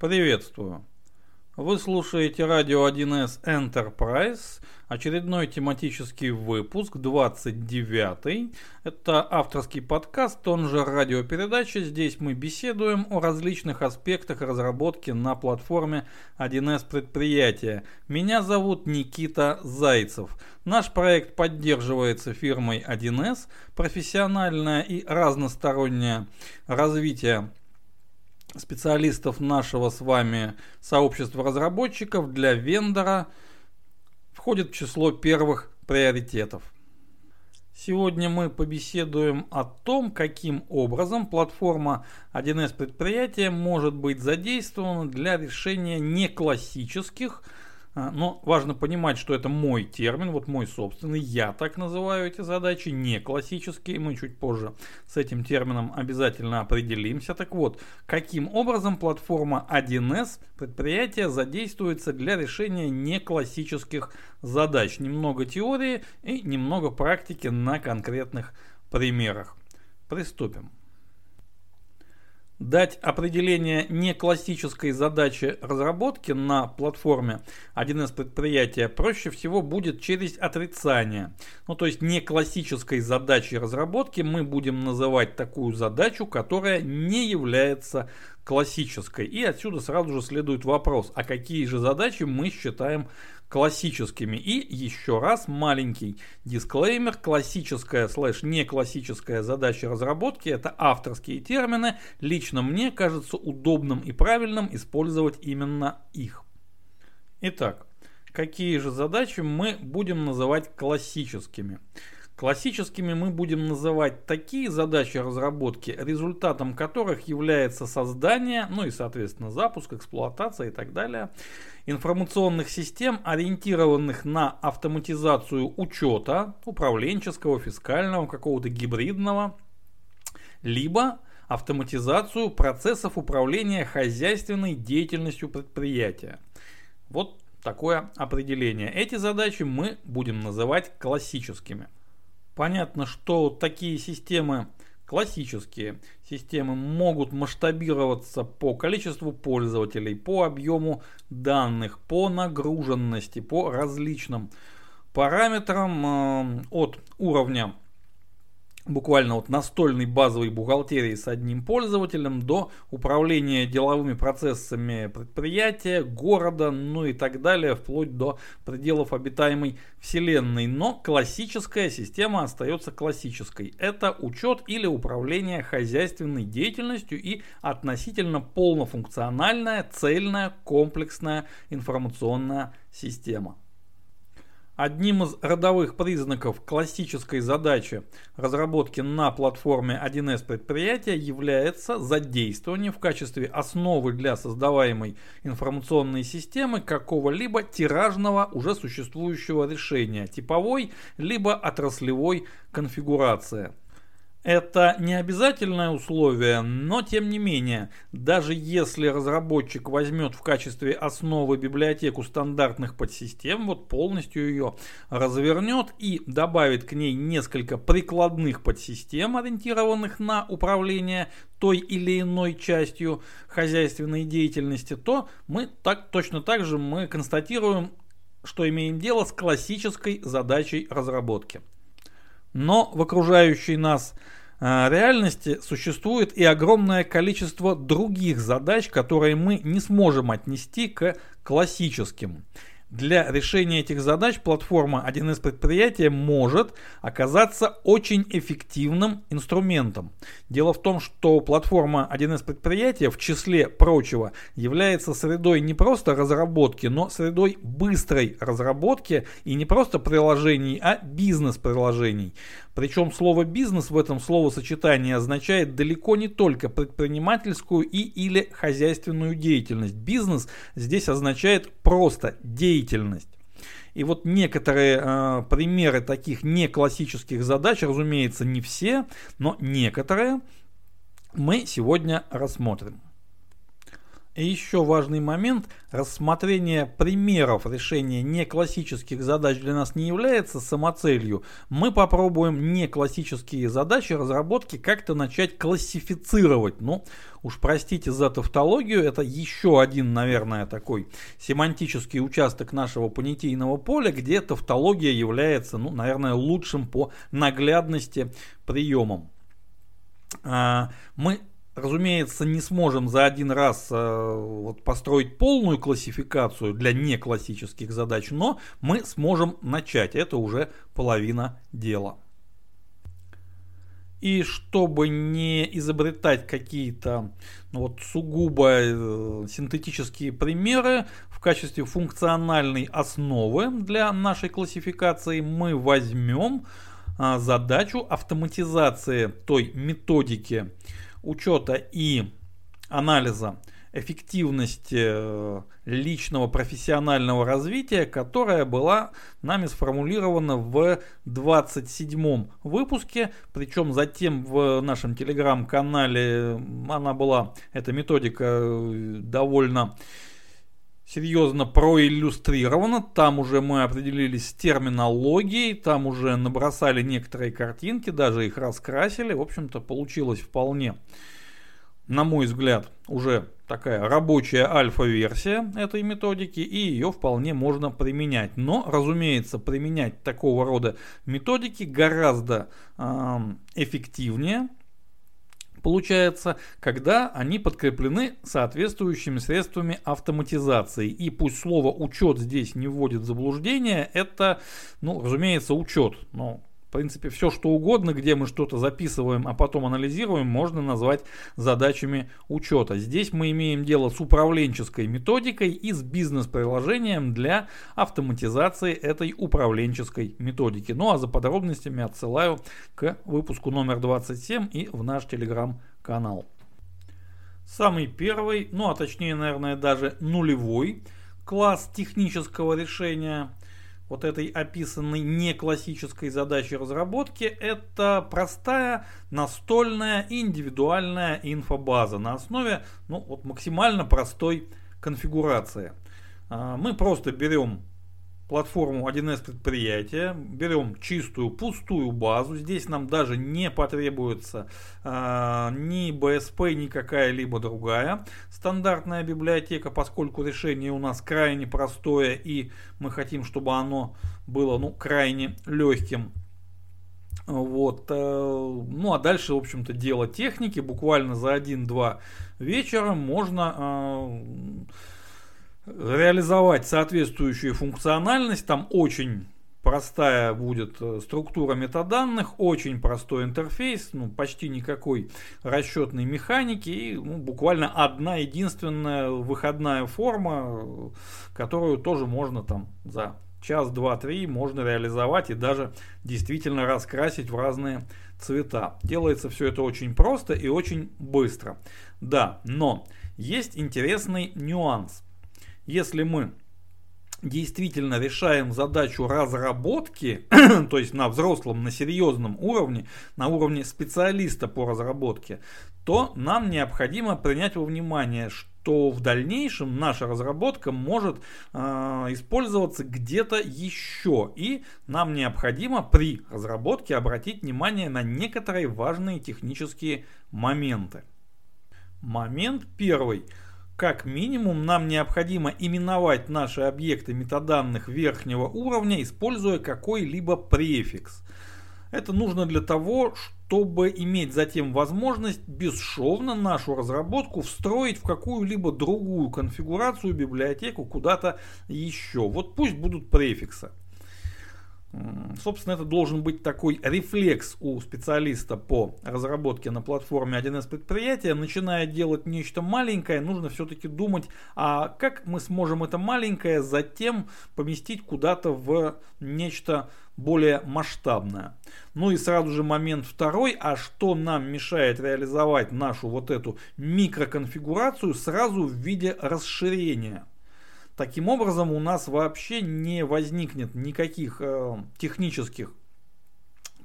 Приветствую. Вы слушаете радио 1С Enterprise, очередной тематический выпуск, 29 Это авторский подкаст, он же радиопередача. Здесь мы беседуем о различных аспектах разработки на платформе 1С предприятия. Меня зовут Никита Зайцев. Наш проект поддерживается фирмой 1С. Профессиональное и разностороннее развитие специалистов нашего с вами сообщества разработчиков для вендора входит в число первых приоритетов. Сегодня мы побеседуем о том, каким образом платформа 1С предприятия может быть задействована для решения неклассических а, но важно понимать, что это мой термин, вот мой собственный, я так называю эти задачи, не классические, мы чуть позже с этим термином обязательно определимся. Так вот, каким образом платформа 1С предприятия задействуется для решения неклассических задач. Немного теории и немного практики на конкретных примерах. Приступим. Дать определение не классической задачи разработки на платформе 1С предприятия проще всего будет через отрицание. Ну то есть не классической задачей разработки мы будем называть такую задачу, которая не является классической. И отсюда сразу же следует вопрос, а какие же задачи мы считаем классическими. И еще раз маленький дисклеймер. Классическая слэш не классическая задача разработки это авторские термины. Лично мне кажется удобным и правильным использовать именно их. Итак, какие же задачи мы будем называть классическими? Классическими мы будем называть такие задачи разработки, результатом которых является создание, ну и соответственно запуск, эксплуатация и так далее, информационных систем, ориентированных на автоматизацию учета, управленческого, фискального, какого-то гибридного, либо автоматизацию процессов управления хозяйственной деятельностью предприятия. Вот такое определение. Эти задачи мы будем называть классическими. Понятно, что такие системы, классические системы, могут масштабироваться по количеству пользователей, по объему данных, по нагруженности, по различным параметрам э, от уровня буквально вот настольной базовой бухгалтерии с одним пользователем до управления деловыми процессами предприятия, города, ну и так далее, вплоть до пределов обитаемой вселенной. Но классическая система остается классической. Это учет или управление хозяйственной деятельностью и относительно полнофункциональная, цельная, комплексная информационная система. Одним из родовых признаков классической задачи разработки на платформе 1С предприятия является задействование в качестве основы для создаваемой информационной системы какого-либо тиражного уже существующего решения, типовой либо отраслевой конфигурации. Это не обязательное условие, но тем не менее, даже если разработчик возьмет в качестве основы библиотеку стандартных подсистем, вот полностью ее развернет и добавит к ней несколько прикладных подсистем, ориентированных на управление той или иной частью хозяйственной деятельности, то мы так, точно так же мы констатируем, что имеем дело с классической задачей разработки. Но в окружающей нас э, реальности существует и огромное количество других задач, которые мы не сможем отнести к классическим. Для решения этих задач платформа 1С предприятия может оказаться очень эффективным инструментом. Дело в том, что платформа 1С предприятия в числе прочего является средой не просто разработки, но средой быстрой разработки и не просто приложений, а бизнес-приложений. Причем слово «бизнес» в этом словосочетании означает далеко не только предпринимательскую и или хозяйственную деятельность. Бизнес здесь означает просто деятельность. И вот некоторые э, примеры таких не классических задач, разумеется, не все, но некоторые мы сегодня рассмотрим. И еще важный момент, рассмотрение примеров решения неклассических задач для нас не является самоцелью. Мы попробуем неклассические задачи разработки как-то начать классифицировать. Ну, уж простите за тавтологию, это еще один, наверное, такой семантический участок нашего понятийного поля, где тавтология является, ну, наверное, лучшим по наглядности приемом. А, мы разумеется, не сможем за один раз э, вот, построить полную классификацию для неклассических задач, но мы сможем начать. Это уже половина дела. И чтобы не изобретать какие-то ну, вот, сугубо э, синтетические примеры, в качестве функциональной основы для нашей классификации мы возьмем э, задачу автоматизации той методики, учета и анализа эффективности э, личного профессионального развития, которая была нами сформулирована в 27 выпуске, причем затем в нашем телеграм-канале она была, эта методика э, довольно серьезно проиллюстрировано. Там уже мы определились с терминологией, там уже набросали некоторые картинки, даже их раскрасили. В общем-то, получилось вполне, на мой взгляд, уже такая рабочая альфа-версия этой методики, и ее вполне можно применять. Но, разумеется, применять такого рода методики гораздо э, эффективнее, получается, когда они подкреплены соответствующими средствами автоматизации. И пусть слово учет здесь не вводит в заблуждение, это, ну, разумеется, учет. Но в принципе, все что угодно, где мы что-то записываем, а потом анализируем, можно назвать задачами учета. Здесь мы имеем дело с управленческой методикой и с бизнес-приложением для автоматизации этой управленческой методики. Ну а за подробностями отсылаю к выпуску номер 27 и в наш телеграм-канал. Самый первый, ну а точнее, наверное, даже нулевой класс технического решения – вот этой описанной не классической задачи разработки, это простая настольная индивидуальная инфобаза на основе ну, вот максимально простой конфигурации. А, мы просто берем платформу 1С предприятия, берем чистую пустую базу, здесь нам даже не потребуется э, ни BSP, ни какая-либо другая стандартная библиотека, поскольку решение у нас крайне простое и мы хотим, чтобы оно было ну, крайне легким. Вот. Э, ну а дальше, в общем-то, дело техники. Буквально за 1-2 вечера можно э, реализовать соответствующую функциональность. Там очень простая будет э, структура метаданных, очень простой интерфейс, ну, почти никакой расчетной механики и ну, буквально одна единственная выходная форма, которую тоже можно там за час, два, три можно реализовать и даже действительно раскрасить в разные цвета. Делается все это очень просто и очень быстро. Да, но есть интересный нюанс – если мы действительно решаем задачу разработки, то есть на взрослом, на серьезном уровне, на уровне специалиста по разработке, то нам необходимо принять во внимание, что в дальнейшем наша разработка может э, использоваться где-то еще. И нам необходимо при разработке обратить внимание на некоторые важные технические моменты. Момент первый – как минимум нам необходимо именовать наши объекты метаданных верхнего уровня, используя какой-либо префикс. Это нужно для того, чтобы иметь затем возможность бесшовно нашу разработку встроить в какую-либо другую конфигурацию, библиотеку, куда-то еще. Вот пусть будут префиксы. Собственно, это должен быть такой рефлекс у специалиста по разработке на платформе 1С предприятия. Начиная делать нечто маленькое, нужно все-таки думать, а как мы сможем это маленькое затем поместить куда-то в нечто более масштабное. Ну и сразу же момент второй, а что нам мешает реализовать нашу вот эту микроконфигурацию сразу в виде расширения. Таким образом, у нас вообще не возникнет никаких э, технических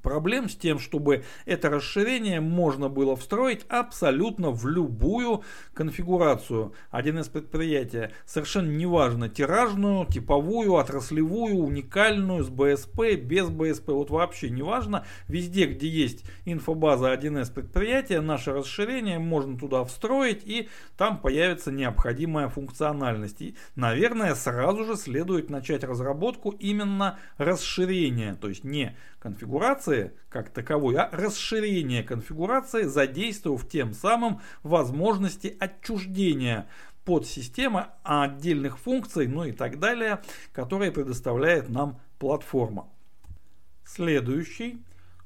проблем с тем, чтобы это расширение можно было встроить абсолютно в любую конфигурацию 1С предприятия. Совершенно неважно, тиражную, типовую, отраслевую, уникальную, с БСП, без БСП, вот вообще неважно. Везде, где есть инфобаза 1С предприятия, наше расширение можно туда встроить и там появится необходимая функциональность. И, наверное, сразу же следует начать разработку именно расширения, то есть не конфигурации как таковой, а расширение конфигурации, задействовав тем самым возможности отчуждения подсистемы отдельных функций, ну и так далее, которые предоставляет нам платформа. Следующий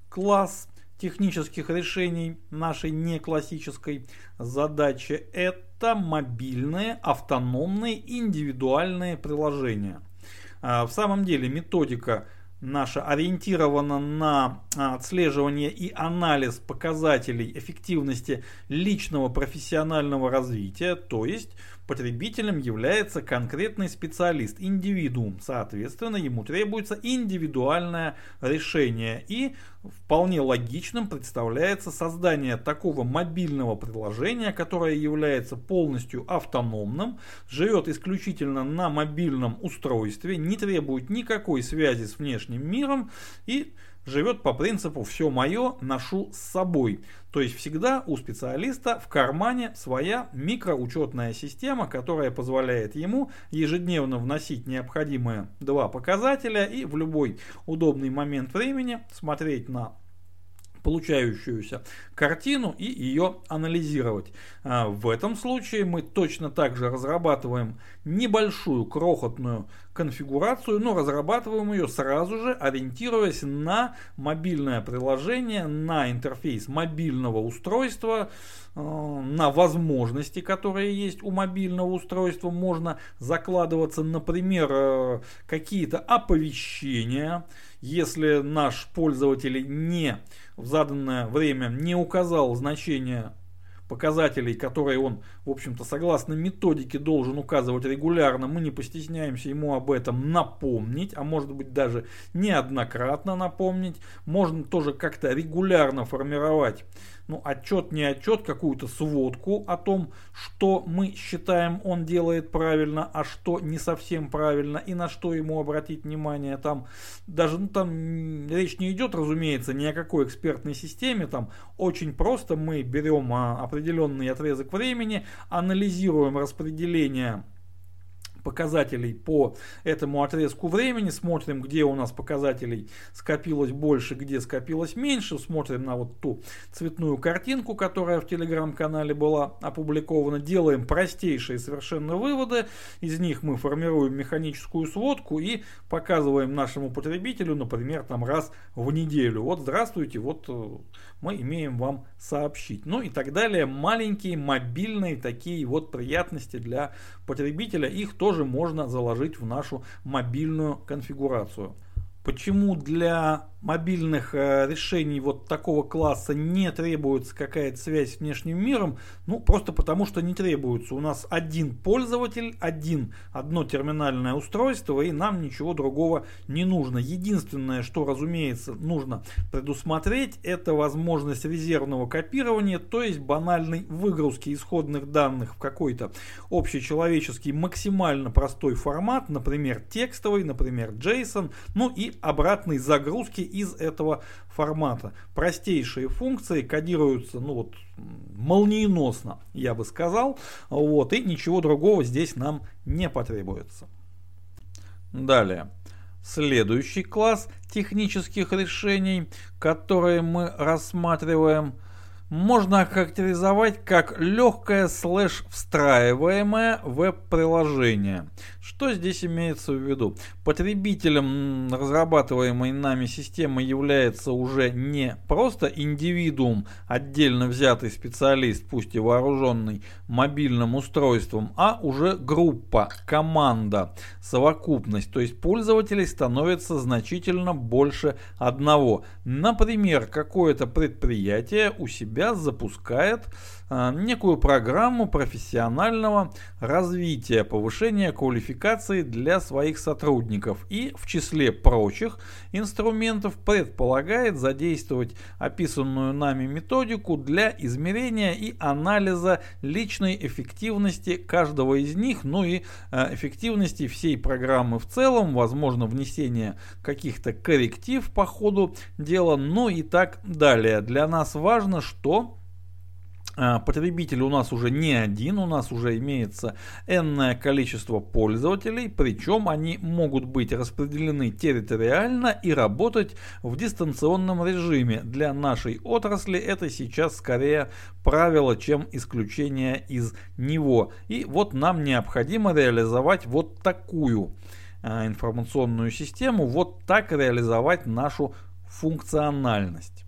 класс технических решений нашей неклассической задачи это мобильные, автономные, индивидуальные приложения. А, в самом деле методика наша ориентирована на а, отслеживание и анализ показателей эффективности личного профессионального развития, то есть потребителем является конкретный специалист, индивидуум. Соответственно, ему требуется индивидуальное решение. И вполне логичным представляется создание такого мобильного приложения, которое является полностью автономным, живет исключительно на мобильном устройстве, не требует никакой связи с внешним миром и живет по принципу «все мое ношу с собой». То есть всегда у специалиста в кармане своя микроучетная система, которая позволяет ему ежедневно вносить необходимые два показателя и в любой удобный момент времени смотреть на получающуюся картину и ее анализировать. А, в этом случае мы точно так же разрабатываем небольшую крохотную конфигурацию, но разрабатываем ее сразу же, ориентируясь на мобильное приложение, на интерфейс мобильного устройства, а, на возможности, которые есть у мобильного устройства. Можно закладываться, например, э, какие-то оповещения, если наш пользователь не в заданное время не указал значение показателей, которые он, в общем-то, согласно методике должен указывать регулярно, мы не постесняемся ему об этом напомнить, а может быть даже неоднократно напомнить. Можно тоже как-то регулярно формировать ну, отчет, не отчет, какую-то сводку о том, что мы считаем он делает правильно, а что не совсем правильно, и на что ему обратить внимание. Там даже ну, там речь не идет, разумеется, ни о какой экспертной системе. Там очень просто мы берем а, определенный отрезок времени, анализируем распределение показателей по этому отрезку времени, смотрим, где у нас показателей скопилось больше, где скопилось меньше, смотрим на вот ту цветную картинку, которая в телеграм-канале была опубликована, делаем простейшие совершенно выводы, из них мы формируем механическую сводку и показываем нашему потребителю, например, там раз в неделю. Вот здравствуйте, вот э, мы имеем вам сообщить. Ну и так далее. Маленькие мобильные такие вот приятности для потребителя. Их тоже можно заложить в нашу мобильную конфигурацию. Почему для мобильных э, решений вот такого класса не требуется какая-то связь с внешним миром, ну просто потому что не требуется. У нас один пользователь, один, одно терминальное устройство и нам ничего другого не нужно. Единственное, что, разумеется, нужно предусмотреть, это возможность резервного копирования, то есть банальной выгрузки исходных данных в какой-то общечеловеческий максимально простой формат, например, текстовый, например, JSON, ну и обратной загрузки из этого формата. Простейшие функции кодируются ну вот, молниеносно, я бы сказал, вот, и ничего другого здесь нам не потребуется. Далее. Следующий класс технических решений, которые мы рассматриваем – можно охарактеризовать как легкое слэш встраиваемое веб-приложение. Что здесь имеется в виду? Потребителем разрабатываемой нами системы является уже не просто индивидуум, отдельно взятый специалист, пусть и вооруженный мобильным устройством, а уже группа, команда, совокупность. То есть пользователей становится значительно больше одного. Например, какое-то предприятие у себя запускает э, некую программу профессионального развития, повышения квалификации для своих сотрудников и в числе прочих инструментов предполагает задействовать описанную нами методику для измерения и анализа личной эффективности каждого из них, ну и э, эффективности всей программы в целом, возможно внесение каких-то корректив по ходу дела, ну и так далее. Для нас важно, что потребитель у нас уже не один, у нас уже имеется энное количество пользователей, причем они могут быть распределены территориально и работать в дистанционном режиме. Для нашей отрасли это сейчас скорее правило, чем исключение из него. И вот нам необходимо реализовать вот такую а, информационную систему, вот так реализовать нашу функциональность.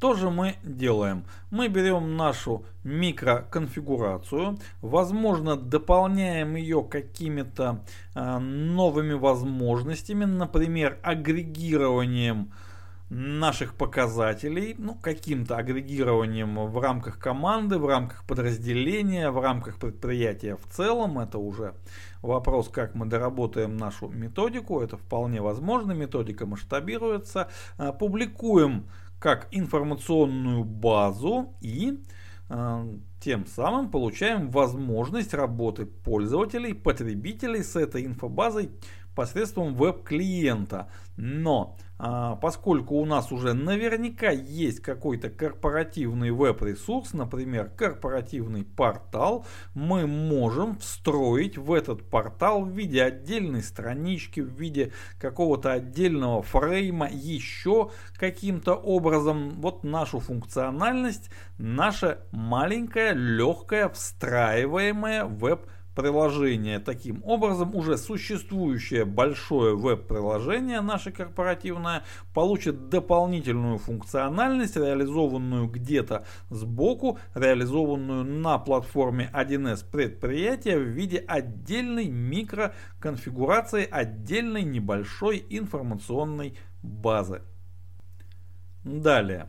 Что же мы делаем? Мы берем нашу микроконфигурацию, возможно, дополняем ее какими-то э, новыми возможностями, например, агрегированием наших показателей, ну, каким-то агрегированием в рамках команды, в рамках подразделения, в рамках предприятия в целом. Это уже вопрос, как мы доработаем нашу методику. Это вполне возможно. Методика масштабируется. Э, публикуем как информационную базу и э, тем самым получаем возможность работы пользователей, потребителей с этой инфобазой посредством веб-клиента. Но поскольку у нас уже наверняка есть какой-то корпоративный веб-ресурс, например, корпоративный портал, мы можем встроить в этот портал в виде отдельной странички, в виде какого-то отдельного фрейма еще каким-то образом. Вот нашу функциональность, наше маленькое, легкое, встраиваемое веб-приложение приложение. Таким образом, уже существующее большое веб-приложение, наше корпоративное, получит дополнительную функциональность, реализованную где-то сбоку, реализованную на платформе 1С предприятия в виде отдельной микроконфигурации, отдельной небольшой информационной базы. Далее.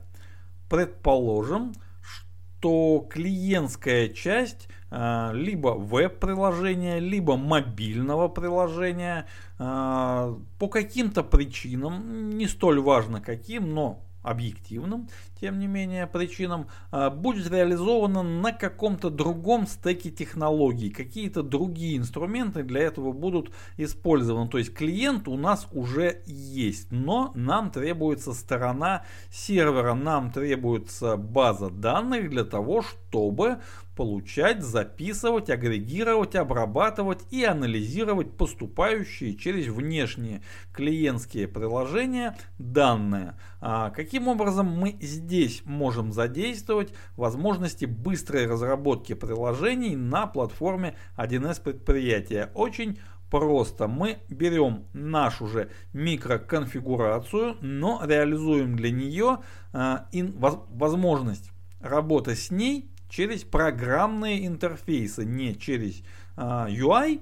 Предположим, что клиентская часть либо веб-приложения, либо мобильного приложения. А, по каким-то причинам, не столь важно каким, но объективным, тем не менее, причинам, а, будет реализовано на каком-то другом стеке технологий. Какие-то другие инструменты для этого будут использованы. То есть клиент у нас уже есть, но нам требуется сторона сервера, нам требуется база данных для того, чтобы получать, записывать, агрегировать, обрабатывать и анализировать поступающие через внешние клиентские приложения данные. А каким образом мы здесь можем задействовать возможности быстрой разработки приложений на платформе 1С предприятия? Очень просто. Мы берем нашу же микроконфигурацию, но реализуем для нее э, возможность работы с ней через программные интерфейсы, не через э, UI,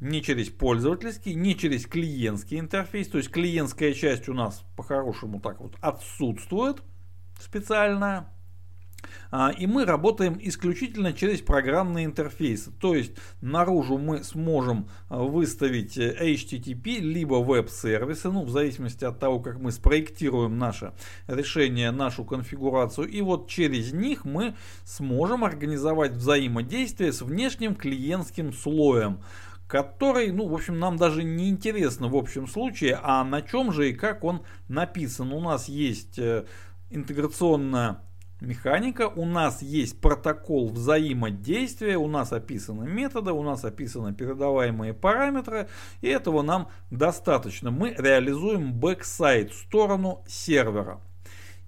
не через пользовательский, не через клиентский интерфейс. То есть клиентская часть у нас по-хорошему так вот отсутствует специально. А, и мы работаем исключительно через программные интерфейсы. То есть наружу мы сможем а, выставить э, HTTP либо веб-сервисы, ну в зависимости от того, как мы спроектируем наше решение, нашу конфигурацию. И вот через них мы сможем организовать взаимодействие с внешним клиентским слоем который, ну, в общем, нам даже не интересно в общем случае, а на чем же и как он написан. У нас есть э, интеграционная механика, у нас есть протокол взаимодействия, у нас описаны методы, у нас описаны передаваемые параметры, и этого нам достаточно. Мы реализуем back-side, сторону сервера.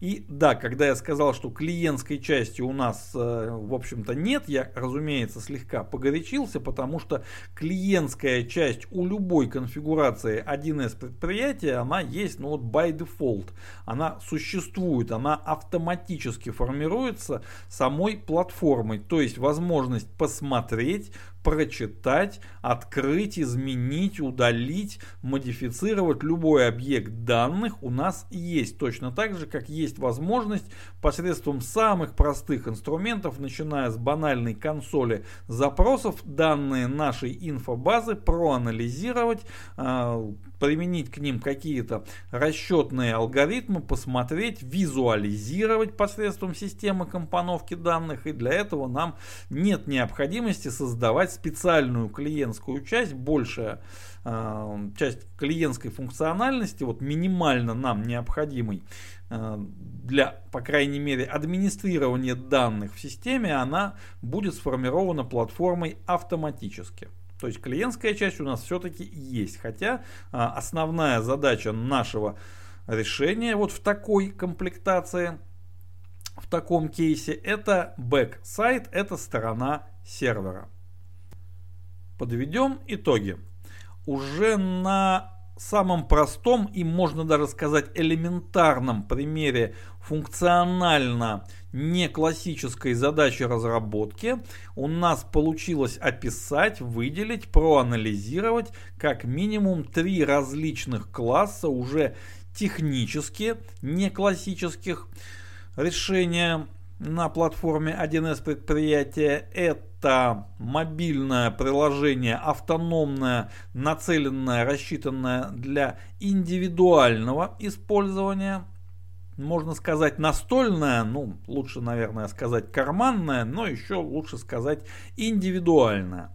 И да, когда я сказал, что клиентской части у нас, э, в общем-то, нет, я, разумеется, слегка погорячился, потому что клиентская часть у любой конфигурации 1С предприятия, она есть, ну вот by default. Она существует, она автоматически формируется самой платформой. То есть возможность посмотреть, прочитать, открыть, изменить, удалить, модифицировать любой объект данных у нас есть. Точно так же, как есть возможность посредством самых простых инструментов, начиная с банальной консоли запросов, данные нашей инфобазы проанализировать, а, применить к ним какие-то расчетные алгоритмы, посмотреть, визуализировать посредством системы компоновки данных. И для этого нам нет необходимости создавать специальную клиентскую часть, большая э, часть клиентской функциональности, вот минимально нам необходимый э, для, по крайней мере, администрирования данных в системе, она будет сформирована платформой автоматически. То есть клиентская часть у нас все-таки есть. Хотя а, основная задача нашего решения вот в такой комплектации, в таком кейсе, это back-side, это сторона сервера. Подведем итоги. Уже на самом простом и можно даже сказать элементарном примере функционально не классической задачи разработки у нас получилось описать, выделить, проанализировать как минимум три различных класса уже технически не классических решения на платформе 1С предприятия. Это мобильное приложение, автономное, нацеленное, рассчитанное для индивидуального использования. Можно сказать настольное, ну лучше, наверное, сказать карманное, но еще лучше сказать индивидуальное.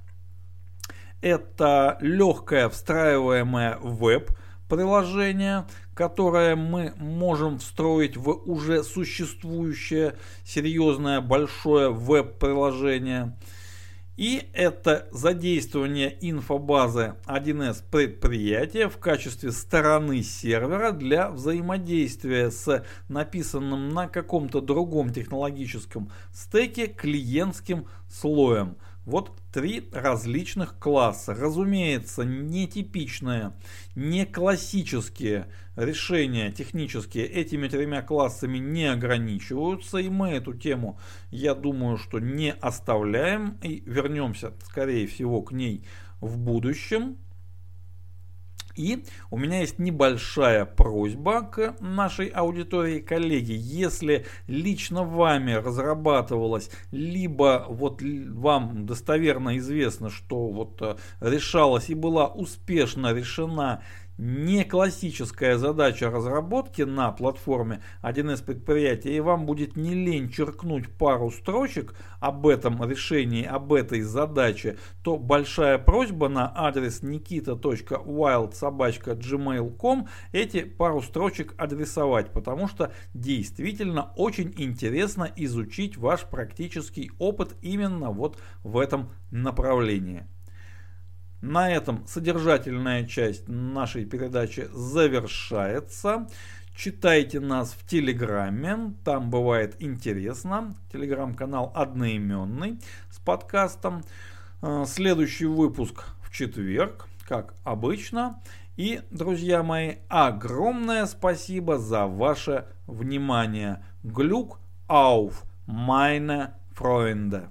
Это легкое встраиваемое веб приложение, которое мы можем встроить в уже существующее серьезное большое веб-приложение. И это задействование инфобазы 1С предприятия в качестве стороны сервера для взаимодействия с написанным на каком-то другом технологическом стеке клиентским слоем. Вот три различных класса. Разумеется, нетипичные, не классические решения технические этими тремя классами не ограничиваются. И мы эту тему, я думаю, что не оставляем и вернемся, скорее всего, к ней в будущем. И у меня есть небольшая просьба к нашей аудитории, коллеги. Если лично вами разрабатывалась, либо вот вам достоверно известно, что вот э, решалась и была успешно решена не классическая задача разработки на платформе 1С предприятия, и вам будет не лень черкнуть пару строчек об этом решении, об этой задаче, то большая просьба на адрес nikita.wildsobachka.gmail.com эти пару строчек адресовать, потому что действительно очень интересно изучить ваш практический опыт именно вот в этом направлении. На этом содержательная часть нашей передачи завершается. Читайте нас в Телеграме, там бывает интересно. Телеграм-канал одноименный с подкастом. Э, следующий выпуск в четверг, как обычно. И, друзья мои, огромное спасибо за ваше внимание. Глюк ауф, meine Freunde.